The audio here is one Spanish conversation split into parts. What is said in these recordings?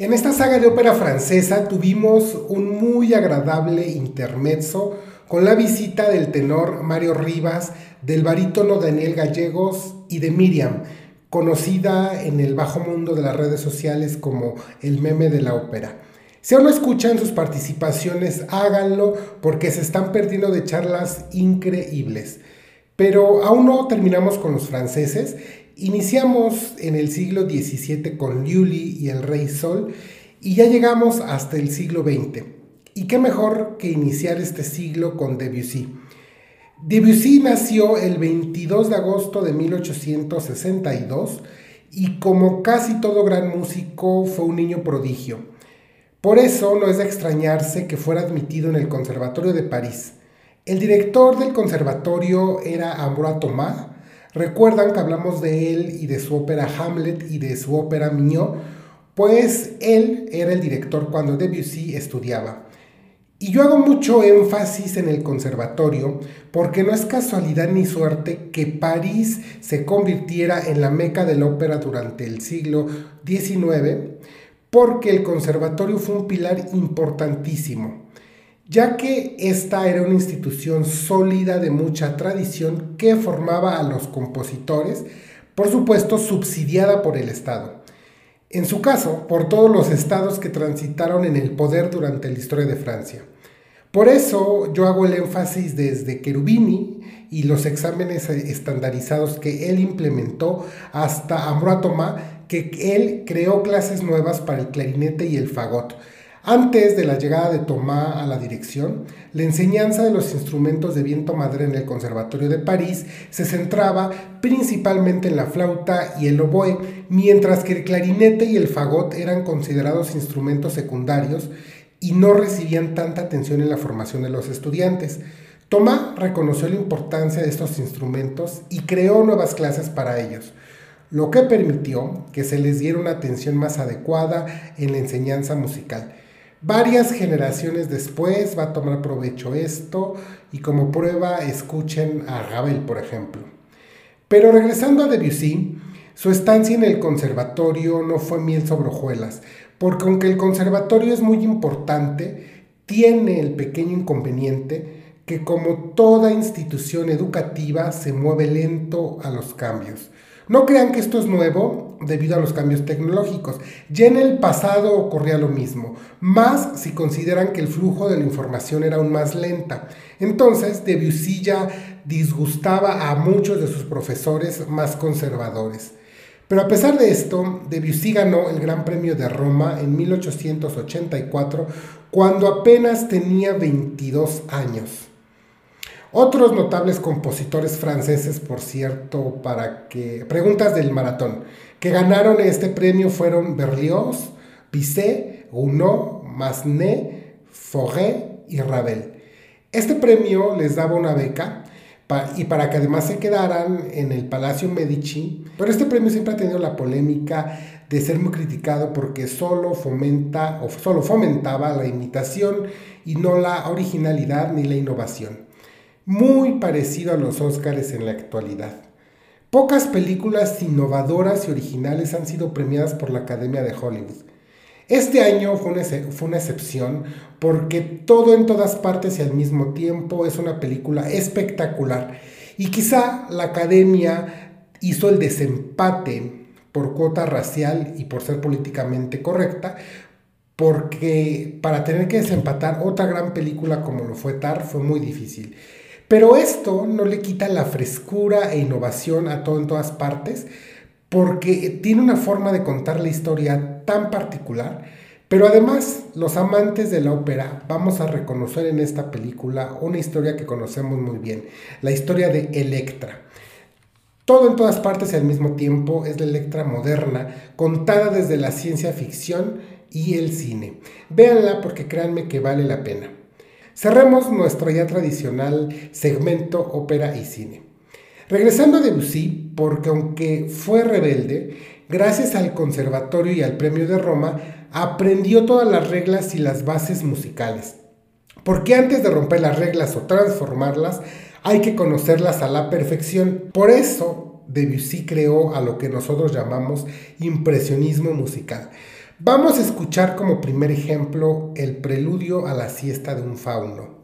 En esta saga de ópera francesa tuvimos un muy agradable intermezzo con la visita del tenor Mario Rivas, del barítono Daniel Gallegos y de Miriam, conocida en el bajo mundo de las redes sociales como el meme de la ópera. Si aún no escuchan sus participaciones, háganlo porque se están perdiendo de charlas increíbles. Pero aún no terminamos con los franceses Iniciamos en el siglo XVII con Lully y el Rey Sol y ya llegamos hasta el siglo XX. Y qué mejor que iniciar este siglo con Debussy. Debussy nació el 22 de agosto de 1862 y como casi todo gran músico fue un niño prodigio. Por eso no es de extrañarse que fuera admitido en el Conservatorio de París. El director del conservatorio era Ambroise Thomas, Recuerdan que hablamos de él y de su ópera Hamlet y de su ópera Mignot, pues él era el director cuando Debussy estudiaba. Y yo hago mucho énfasis en el conservatorio porque no es casualidad ni suerte que París se convirtiera en la meca de la ópera durante el siglo XIX, porque el conservatorio fue un pilar importantísimo ya que esta era una institución sólida de mucha tradición que formaba a los compositores, por supuesto subsidiada por el Estado. En su caso, por todos los estados que transitaron en el poder durante la historia de Francia. Por eso yo hago el énfasis desde Cherubini y los exámenes estandarizados que él implementó hasta Ambroise Thomas, que él creó clases nuevas para el clarinete y el fagot antes de la llegada de Tomás a la dirección, la enseñanza de los instrumentos de viento madre en el Conservatorio de París se centraba principalmente en la flauta y el oboe, mientras que el clarinete y el fagot eran considerados instrumentos secundarios y no recibían tanta atención en la formación de los estudiantes. Tomás reconoció la importancia de estos instrumentos y creó nuevas clases para ellos, lo que permitió que se les diera una atención más adecuada en la enseñanza musical. Varias generaciones después va a tomar provecho esto y como prueba escuchen a Ravel, por ejemplo. Pero regresando a Debussy, su estancia en el conservatorio no fue miel sobre hojuelas, porque aunque el conservatorio es muy importante, tiene el pequeño inconveniente que como toda institución educativa se mueve lento a los cambios. No crean que esto es nuevo debido a los cambios tecnológicos. Ya en el pasado ocurría lo mismo, más si consideran que el flujo de la información era aún más lenta. Entonces, Debussy ya disgustaba a muchos de sus profesores más conservadores. Pero a pesar de esto, Debussy ganó el Gran Premio de Roma en 1884 cuando apenas tenía 22 años. Otros notables compositores franceses, por cierto, para que preguntas del maratón, que ganaron este premio fueron Berlioz, Bizet, Gounod, Massenet, Fauré y Ravel. Este premio les daba una beca y para que además se quedaran en el Palacio Medici, pero este premio siempre ha tenido la polémica de ser muy criticado porque solo fomenta o solo fomentaba la imitación y no la originalidad ni la innovación muy parecido a los Óscares en la actualidad. Pocas películas innovadoras y originales han sido premiadas por la Academia de Hollywood. Este año fue una, fue una, excepción porque todo en todas partes y al mismo tiempo es una película espectacular. Y quizá la academia hizo el desempate por cuota racial y por ser políticamente correcta, porque para tener que desempatar otra gran película como lo fue Tar fue muy difícil. Pero esto no le quita la frescura e innovación a todo en todas partes, porque tiene una forma de contar la historia tan particular. Pero además, los amantes de la ópera vamos a reconocer en esta película una historia que conocemos muy bien, la historia de Electra. Todo en todas partes y al mismo tiempo es la Electra moderna, contada desde la ciencia ficción y el cine. Véanla porque créanme que vale la pena. Cerremos nuestro ya tradicional segmento ópera y cine. Regresando a Debussy, porque aunque fue rebelde, gracias al Conservatorio y al Premio de Roma, aprendió todas las reglas y las bases musicales. Porque antes de romper las reglas o transformarlas, hay que conocerlas a la perfección. Por eso, Debussy creó a lo que nosotros llamamos impresionismo musical Vamos a escuchar como primer ejemplo el preludio a la siesta de un fauno.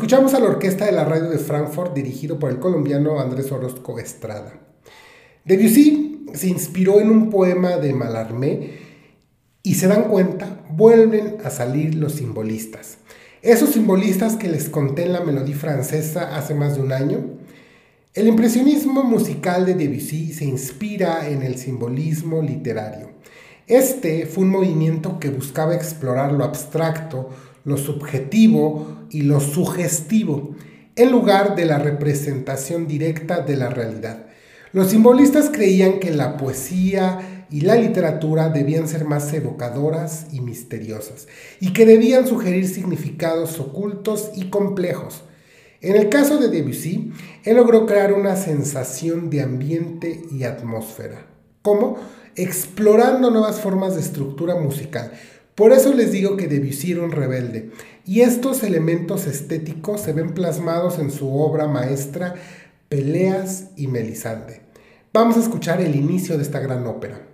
Escuchamos a la orquesta de la radio de Frankfurt dirigido por el colombiano Andrés Orozco Estrada. Debussy se inspiró en un poema de Mallarmé y se dan cuenta, vuelven a salir los simbolistas. Esos simbolistas que les conté en la melodía francesa hace más de un año. El impresionismo musical de Debussy se inspira en el simbolismo literario. Este fue un movimiento que buscaba explorar lo abstracto, lo subjetivo y lo sugestivo, en lugar de la representación directa de la realidad. Los simbolistas creían que la poesía y la literatura debían ser más evocadoras y misteriosas, y que debían sugerir significados ocultos y complejos. En el caso de Debussy, él logró crear una sensación de ambiente y atmósfera. ¿Cómo? Explorando nuevas formas de estructura musical. Por eso les digo que Debussy era un rebelde, y estos elementos estéticos se ven plasmados en su obra maestra Peleas y Melisande. Vamos a escuchar el inicio de esta gran ópera.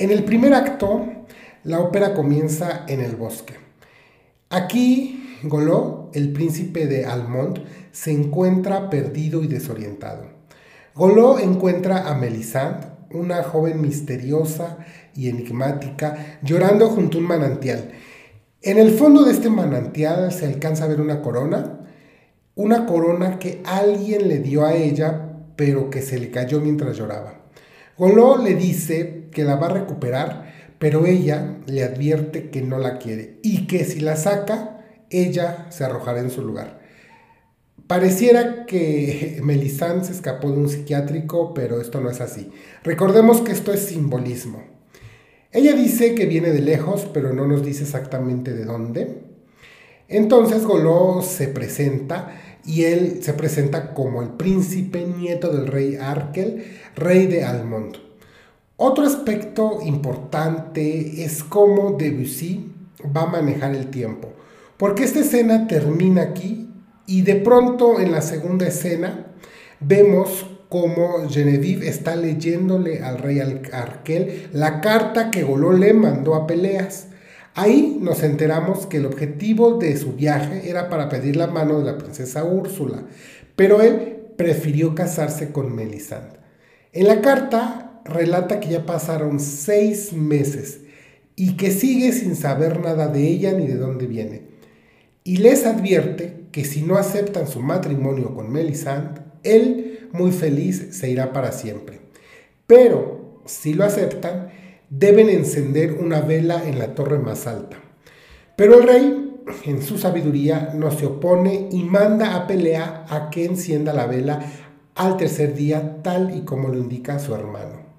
En el primer acto, la ópera comienza en el bosque. Aquí, Goló, el príncipe de Almont, se encuentra perdido y desorientado. Goló encuentra a Melisande, una joven misteriosa y enigmática, llorando junto a un manantial. En el fondo de este manantial se alcanza a ver una corona, una corona que alguien le dio a ella, pero que se le cayó mientras lloraba. Goló le dice que la va a recuperar, pero ella le advierte que no la quiere y que si la saca, ella se arrojará en su lugar. Pareciera que Melisande se escapó de un psiquiátrico, pero esto no es así. Recordemos que esto es simbolismo. Ella dice que viene de lejos, pero no nos dice exactamente de dónde. Entonces Goló se presenta y él se presenta como el príncipe nieto del rey Arkel, rey de Almond. Otro aspecto importante es cómo Debussy va a manejar el tiempo, porque esta escena termina aquí y de pronto en la segunda escena vemos cómo Genevieve está leyéndole al rey Arkel la carta que Goló le mandó a Peleas. Ahí nos enteramos que el objetivo de su viaje era para pedir la mano de la princesa Úrsula, pero él prefirió casarse con Melisande. En la carta relata que ya pasaron seis meses y que sigue sin saber nada de ella ni de dónde viene. Y les advierte que si no aceptan su matrimonio con Melisande, él, muy feliz, se irá para siempre. Pero si lo aceptan, deben encender una vela en la torre más alta. Pero el rey en su sabiduría, no se opone y manda a Pelea a que encienda la vela al tercer día, tal y como lo indica su hermano.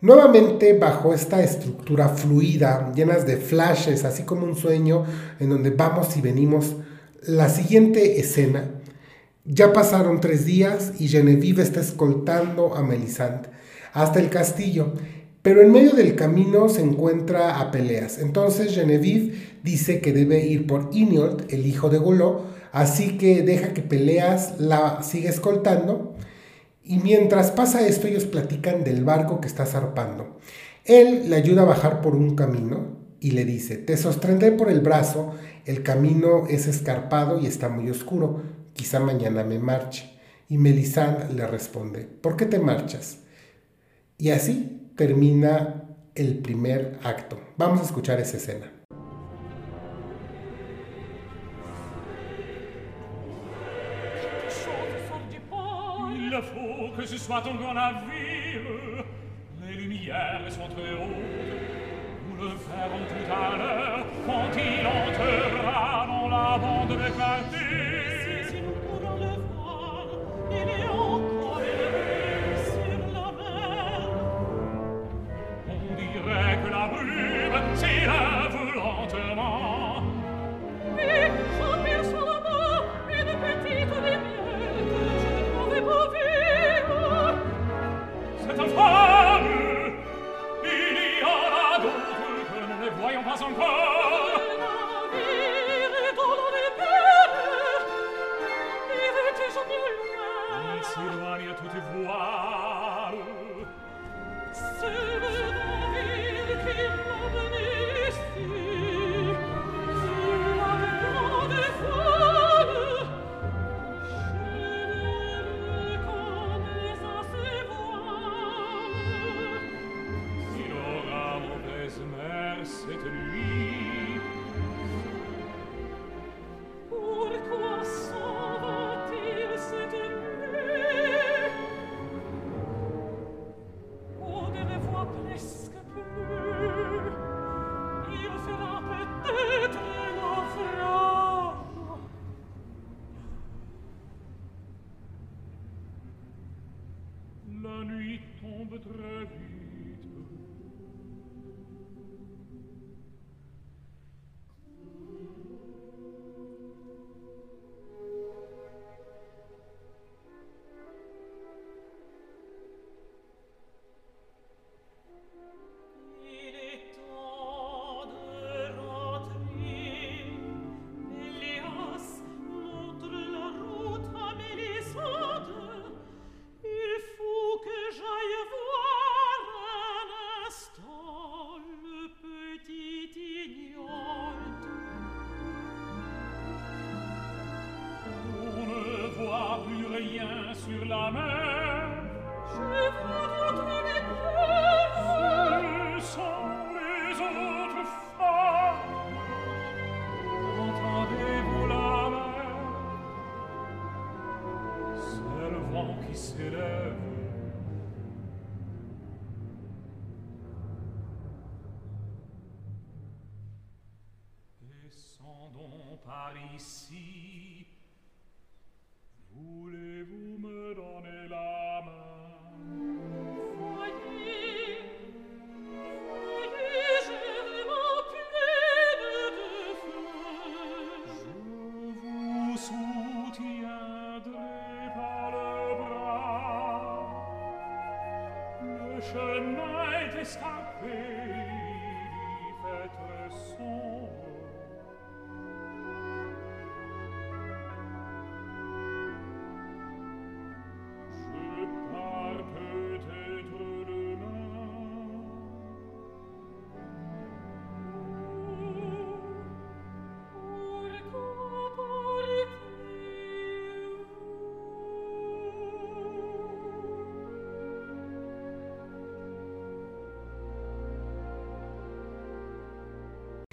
Nuevamente bajo esta estructura fluida, llenas de flashes, así como un sueño en donde vamos y venimos, la siguiente escena, ya pasaron tres días y Genevieve está escoltando a Melisande hasta el castillo, pero en medio del camino se encuentra a peleas. Entonces Genevieve dice que debe ir por Iniold, el hijo de Goló, así que deja que Peleas la siga escoltando y mientras pasa esto, ellos platican del barco que está zarpando. Él le ayuda a bajar por un camino y le dice, te sostendré por el brazo, el camino es escarpado y está muy oscuro, quizá mañana me marche. Y Melisande le responde, ¿por qué te marchas? Y así termina el primer acto. Vamos a escuchar esa escena. soit-on grand navire, les lumières sont très hautes, nous le verrons tout à l'heure, quand il entrera dans la bande éclatée. vent qui s'élève. Descendons par ici,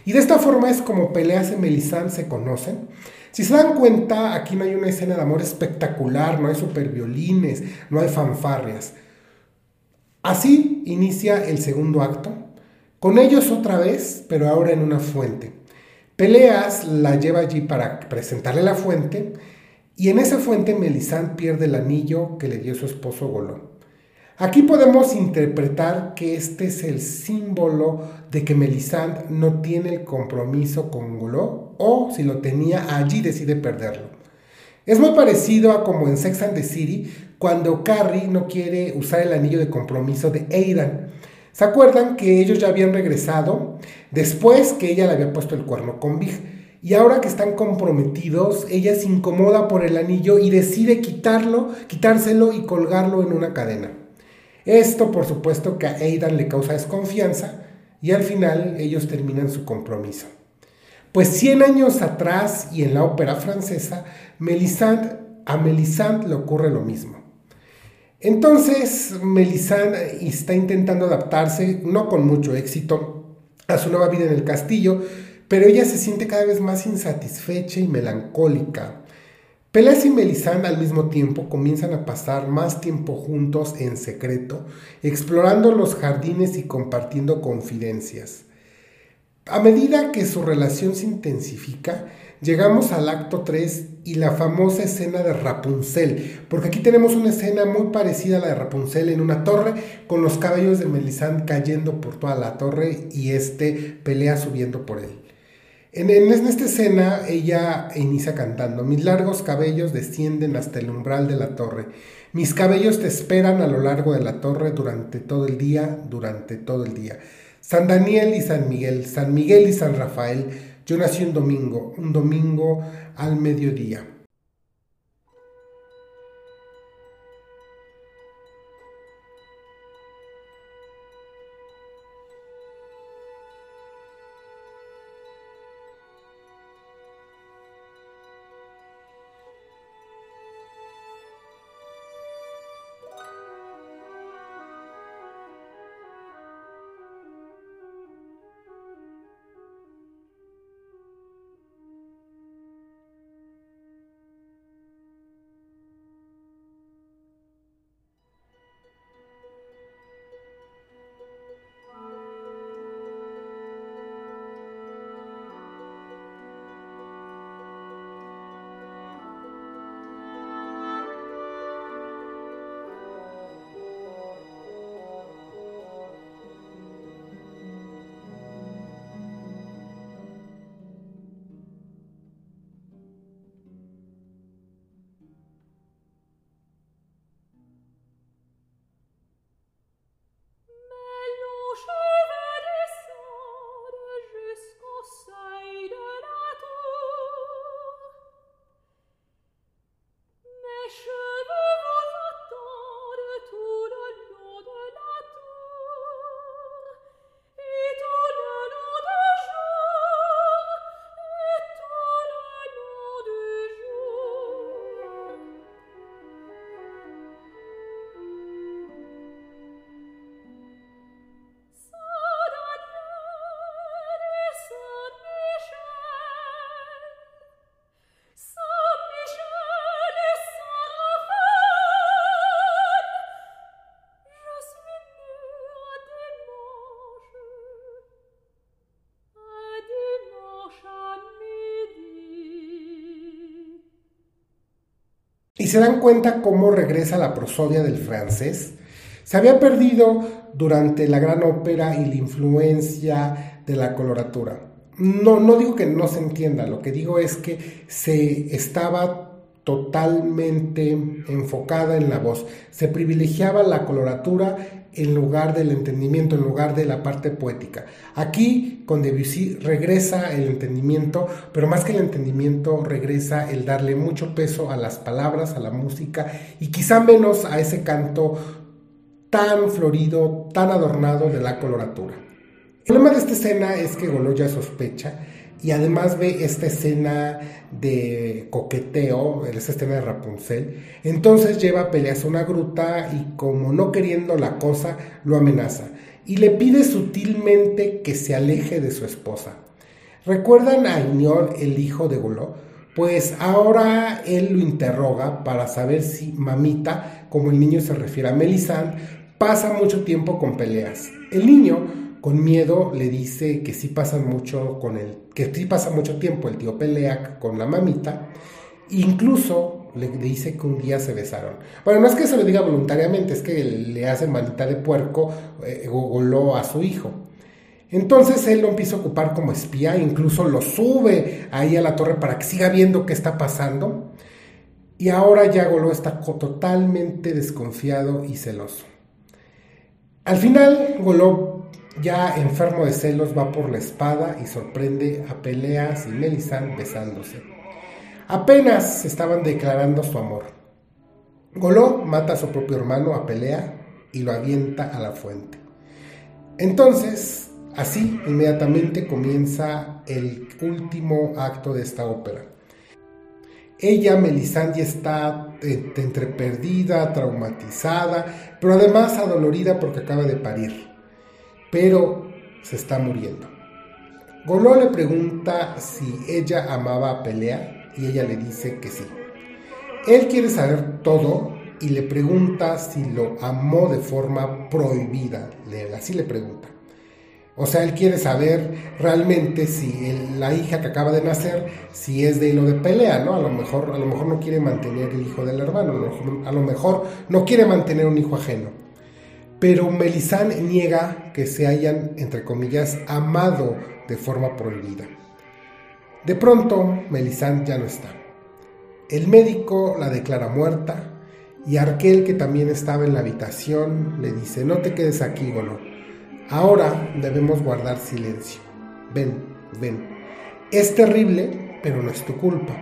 Y de esta forma es como Peleas y Melisande se conocen. Si se dan cuenta, aquí no hay una escena de amor espectacular, no hay super violines, no hay fanfarrias. Así inicia el segundo acto, con ellos otra vez, pero ahora en una fuente. Peleas la lleva allí para presentarle la fuente y en esa fuente Melisande pierde el anillo que le dio su esposo Goló. Aquí podemos interpretar que este es el símbolo de que Melisande no tiene el compromiso con Goló o si lo tenía allí decide perderlo. Es muy parecido a como en Sex and the City cuando Carrie no quiere usar el anillo de compromiso de Aidan ¿Se acuerdan que ellos ya habían regresado después que ella le había puesto el cuerno con Big? Y ahora que están comprometidos, ella se incomoda por el anillo y decide quitarlo, quitárselo y colgarlo en una cadena. Esto, por supuesto, que a Aidan le causa desconfianza y al final ellos terminan su compromiso. Pues 100 años atrás y en la ópera francesa, Melisande, a Melisande le ocurre lo mismo. Entonces, Melisande está intentando adaptarse, no con mucho éxito, a su nueva vida en el castillo, pero ella se siente cada vez más insatisfecha y melancólica. Peleas y Melisande al mismo tiempo comienzan a pasar más tiempo juntos en secreto, explorando los jardines y compartiendo confidencias. A medida que su relación se intensifica, llegamos al acto 3 y la famosa escena de Rapunzel, porque aquí tenemos una escena muy parecida a la de Rapunzel en una torre con los cabellos de Melisande cayendo por toda la torre y este pelea subiendo por él. En, esta escena ella inicia cantando, mis largos cabellos descienden hasta el umbral de la torre, mis cabellos te esperan a lo largo de la torre durante todo el día, durante todo el día. San Daniel y San Miguel, San Miguel y San Rafael, yo nací un domingo, un domingo al mediodía. Se dan cuenta cómo regresa la prosodia del francés. Se había perdido durante la gran ópera y la influencia de la coloratura. No, no digo que no se entienda, lo que digo es que se estaba totalmente enfocada en la voz. Se privilegiaba la coloratura en lugar del entendimiento, en lugar de la parte poética. Aquí con Debussy regresa el entendimiento, pero más que el entendimiento regresa el darle mucho peso a las palabras, a la música y quizá menos a ese canto tan florido, tan adornado de la coloratura. El problema de esta escena es que Goloya sospecha y además ve esta escena de coqueteo, esta escena de Rapunzel. Entonces lleva peleas a una gruta y como no queriendo la cosa, lo amenaza y le pide sutilmente que se aleje de su esposa. ¿Recuerdan a Iñol, el hijo de Goló? Pues ahora él lo interroga para saber si mamita, como el niño se refiere a Melisande, pasa mucho tiempo con peleas. El niño con miedo le dice que sí pasan mucho con el, que sí pasa mucho tiempo el tío Peleac con la mamita, incluso le dice que un día se besaron. Bueno, no es que se lo diga voluntariamente, es que le hace manita de puerco, eh, goló a su hijo. Entonces él lo empieza a ocupar como espía, incluso lo sube ahí a la torre para que siga viendo qué está pasando. Y ahora ya Goló está totalmente desconfiado y celoso. Al final, Goló, ya enfermo de celos, va por la espada y sorprende a Peleas y Melisán besándose. Apenas estaban declarando su amor. Goló mata a su propio hermano a Pelea y lo avienta a la fuente. Entonces, así inmediatamente comienza el último acto de esta ópera. Ella, Melisandre, está entre perdida, traumatizada, pero además adolorida porque acaba de parir. Pero se está muriendo. Goló le pregunta si ella amaba a Pelea y ella le dice que sí. Él quiere saber todo y le pregunta si lo amó de forma prohibida. Así le pregunta. O sea, él quiere saber realmente si la hija que acaba de nacer, si es de hilo de pelea, ¿no? A lo mejor, a lo mejor no quiere mantener el hijo del hermano, a lo mejor no quiere mantener un hijo ajeno. Pero Melisande niega que se hayan, entre comillas, amado de forma prohibida. De pronto, Melisande ya no está. El médico la declara muerta y Arquel, que también estaba en la habitación, le dice, no te quedes aquí, Golo Ahora debemos guardar silencio. Ven, ven. Es terrible, pero no es tu culpa.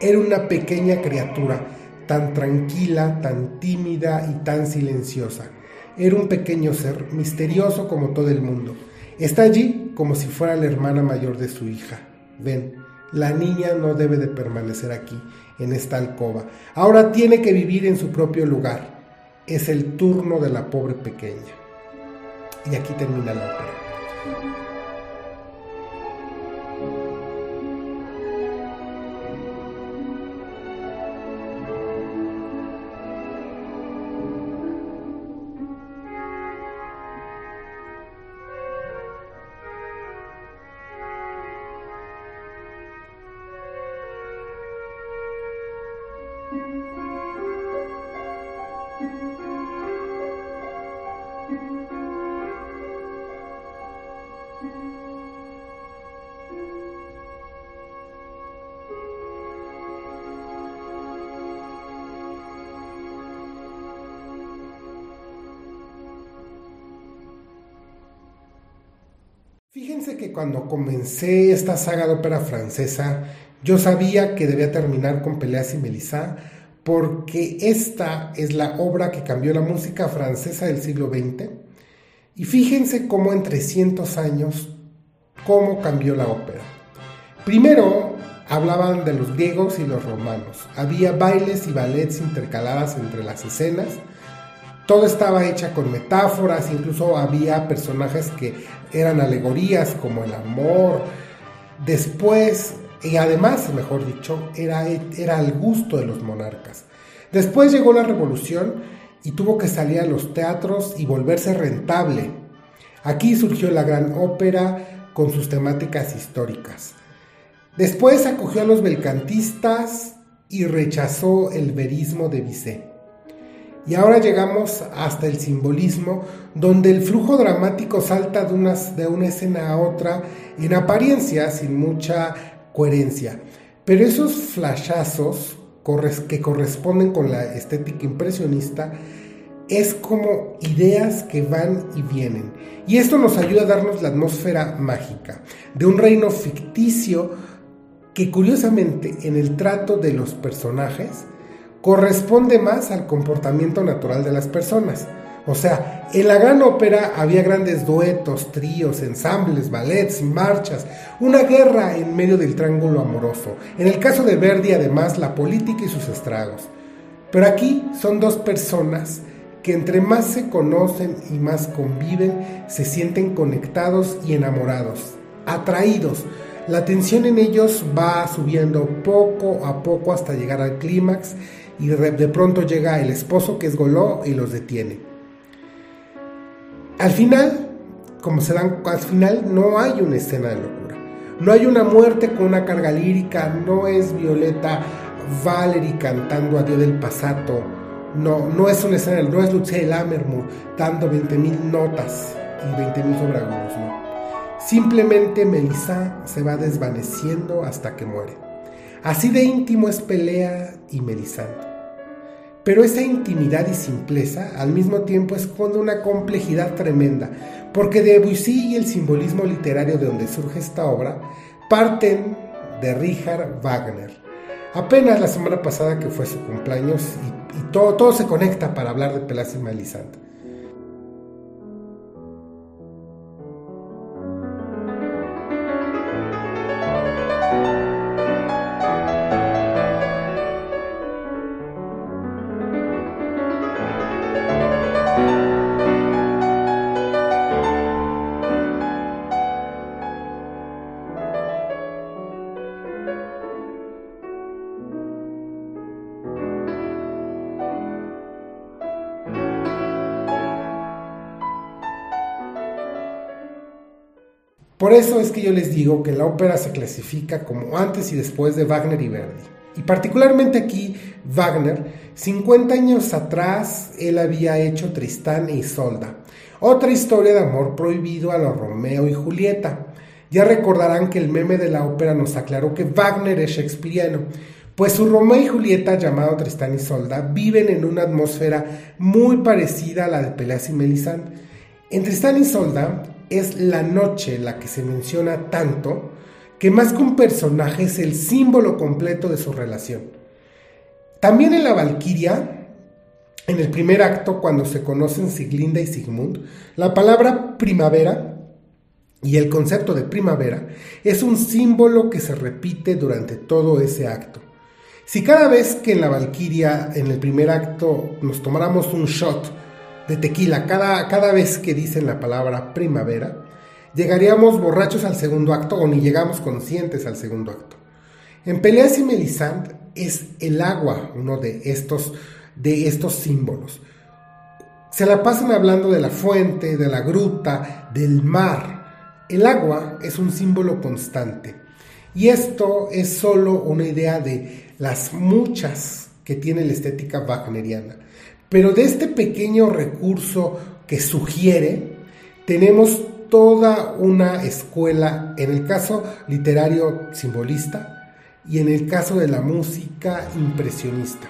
Era una pequeña criatura, tan tranquila, tan tímida y tan silenciosa. Era un pequeño ser, misterioso como todo el mundo. Está allí como si fuera la hermana mayor de su hija. Ven, la niña no debe de permanecer aquí, en esta alcoba. Ahora tiene que vivir en su propio lugar. Es el turno de la pobre pequeña. Y aquí termina la ópera. Fíjense que cuando comencé esta saga de ópera francesa, yo sabía que debía terminar con Peleas y Melissa, porque esta es la obra que cambió la música francesa del siglo XX. Y fíjense cómo en 300 años, cómo cambió la ópera. Primero hablaban de los griegos y los romanos. Había bailes y ballets intercaladas entre las escenas todo estaba hecha con metáforas, incluso había personajes que eran alegorías como el amor. Después, y además, mejor dicho, era, era al gusto de los monarcas. Después llegó la revolución y tuvo que salir a los teatros y volverse rentable. Aquí surgió la gran ópera con sus temáticas históricas. Después acogió a los belcantistas y rechazó el verismo de Bizet. Y ahora llegamos hasta el simbolismo, donde el flujo dramático salta de, de una escena a otra en apariencia sin mucha coherencia. Pero esos flashazos que corresponden con la estética impresionista es como ideas que van y vienen. Y esto nos ayuda a darnos la atmósfera mágica de un reino ficticio que curiosamente en el trato de los personajes corresponde más al comportamiento natural de las personas. O sea, en la gran ópera había grandes duetos, tríos, ensambles, ballets, marchas, una guerra en medio del triángulo amoroso. En el caso de Verdi, además, la política y sus estragos. Pero aquí son dos personas que entre más se conocen y más conviven, se sienten conectados y enamorados, atraídos. La tensión en ellos va subiendo poco a poco hasta llegar al clímax y de pronto llega el esposo que es Goló y los detiene. Al final, como se dan al final, no hay una escena de locura. No hay una muerte con una carga lírica, no es Violeta Valery cantando Adiós del Pasato, no, no es una escena, no es Lucía Lammermoor dando 20.000 notas y 20.000 sobreagudos, no. Simplemente Melissa se va desvaneciendo hasta que muere. Así de íntimo es Pelea y Melisandre. Pero esa intimidad y simpleza al mismo tiempo esconde una complejidad tremenda, porque Debussy y el simbolismo literario de donde surge esta obra parten de Richard Wagner. Apenas la semana pasada que fue su cumpleaños y, todo, todo se conecta para hablar de Pelas y. les digo que la ópera se clasifica como antes y después de Wagner y Verdi. Y particularmente aquí, Wagner, 50 años atrás, él había hecho Tristán e Isolda, otra historia de amor prohibido a los Romeo y Julieta. Ya recordarán que el meme de la ópera nos aclaró que Wagner es shakespeariano, pues su Romeo y Julieta, llamado Tristán y Isolda, viven en una atmósfera muy parecida a la de Peleas y Melisande. En Tristán y Isolda, es la noche la que se menciona tanto que más que un personaje es el símbolo completo de su relación. También en la Valquiria, en el primer acto, cuando se conocen Siglinda y Sigmund, la palabra primavera y el concepto de primavera es un símbolo que se repite durante todo ese acto. Si cada vez que en la Valquiria, en el primer acto, nos tomáramos un shot de tequila cada, cada vez que dicen la palabra primavera, llegaríamos borrachos al segundo acto o ni llegamos conscientes al segundo acto. En Peleas y Melisande es el agua uno de estos, de estos símbolos. Se la pasan hablando de la fuente, de la gruta, del mar. El agua es un símbolo constante. Y esto es solo una idea de las muchas que tiene la estética wagneriana. Pero de este pequeño recurso que sugiere, tenemos toda una escuela, en el caso literario simbolista y en el caso de la música impresionista.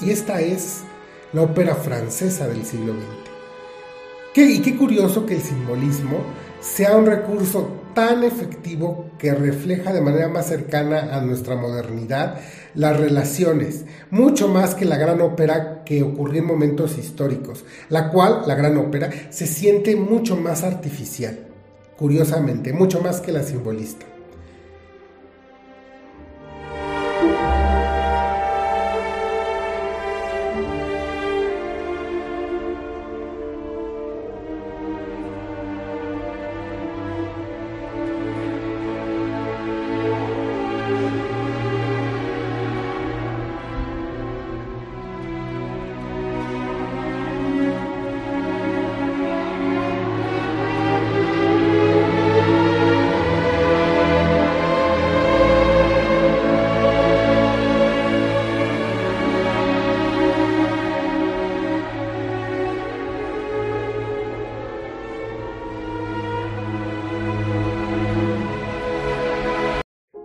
Y esta es la ópera francesa del siglo XX. y qué curioso que el simbolismo sea un recurso tan efectivo que refleja de manera más cercana a nuestra modernidad las relaciones, mucho más que la gran ópera que ocurrió en momentos históricos, la cual, la gran ópera, se siente mucho más artificial, curiosamente, mucho más que la simbolista.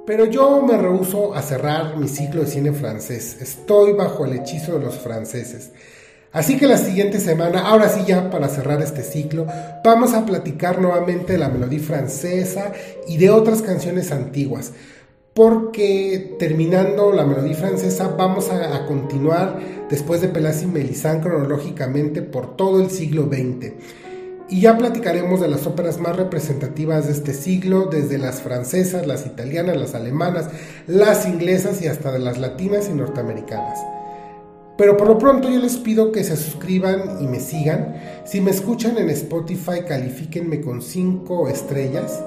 Pero yo me rehuso a cerrar mi ciclo de cine francés. Estoy bajo el hechizo de los franceses. Así que la siguiente semana, ahora sí ya para cerrar este ciclo, vamos a platicar nuevamente de la melodía francesa y de otras canciones antiguas. Porque terminando la melodía francesa vamos a, continuar después de Pelas y Melisán cronológicamente por todo el siglo XX. Y ya platicaremos de las óperas más representativas de este siglo, desde las francesas, las italianas, las alemanas, las inglesas y hasta de las latinas y norteamericanas. Pero por lo pronto yo les pido que se suscriban y me sigan. Si me escuchan en Spotify, califíquenme con 5 estrellas.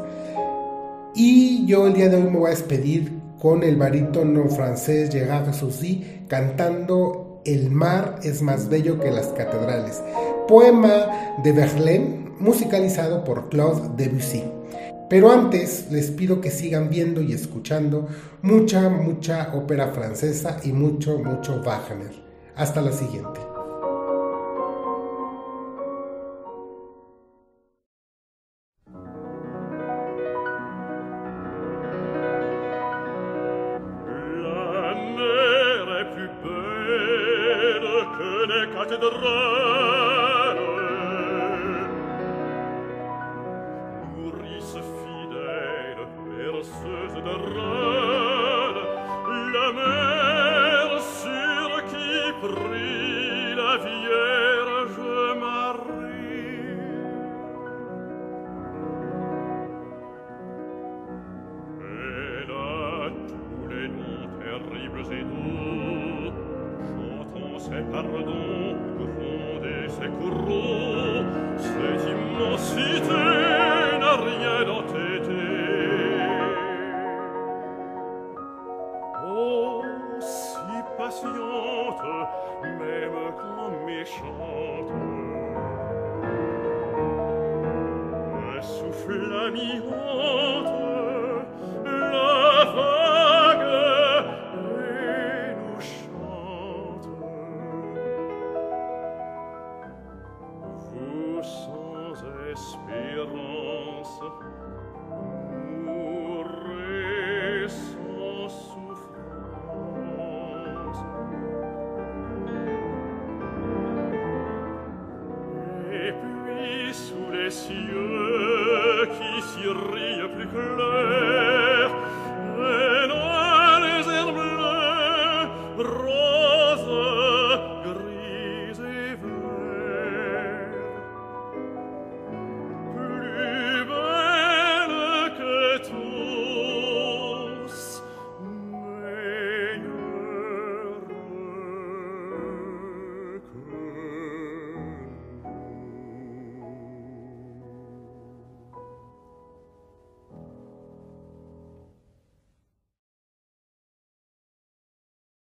Y yo el día de hoy me voy a despedir con el barítono francés Gerard Soucy cantando El mar es más bello que las catedrales poema de Verlaine musicalizado por Claude Debussy. Pero antes les pido que sigan viendo y escuchando mucha, mucha ópera francesa y mucho, mucho Wagner. Hasta la siguiente. flammi haut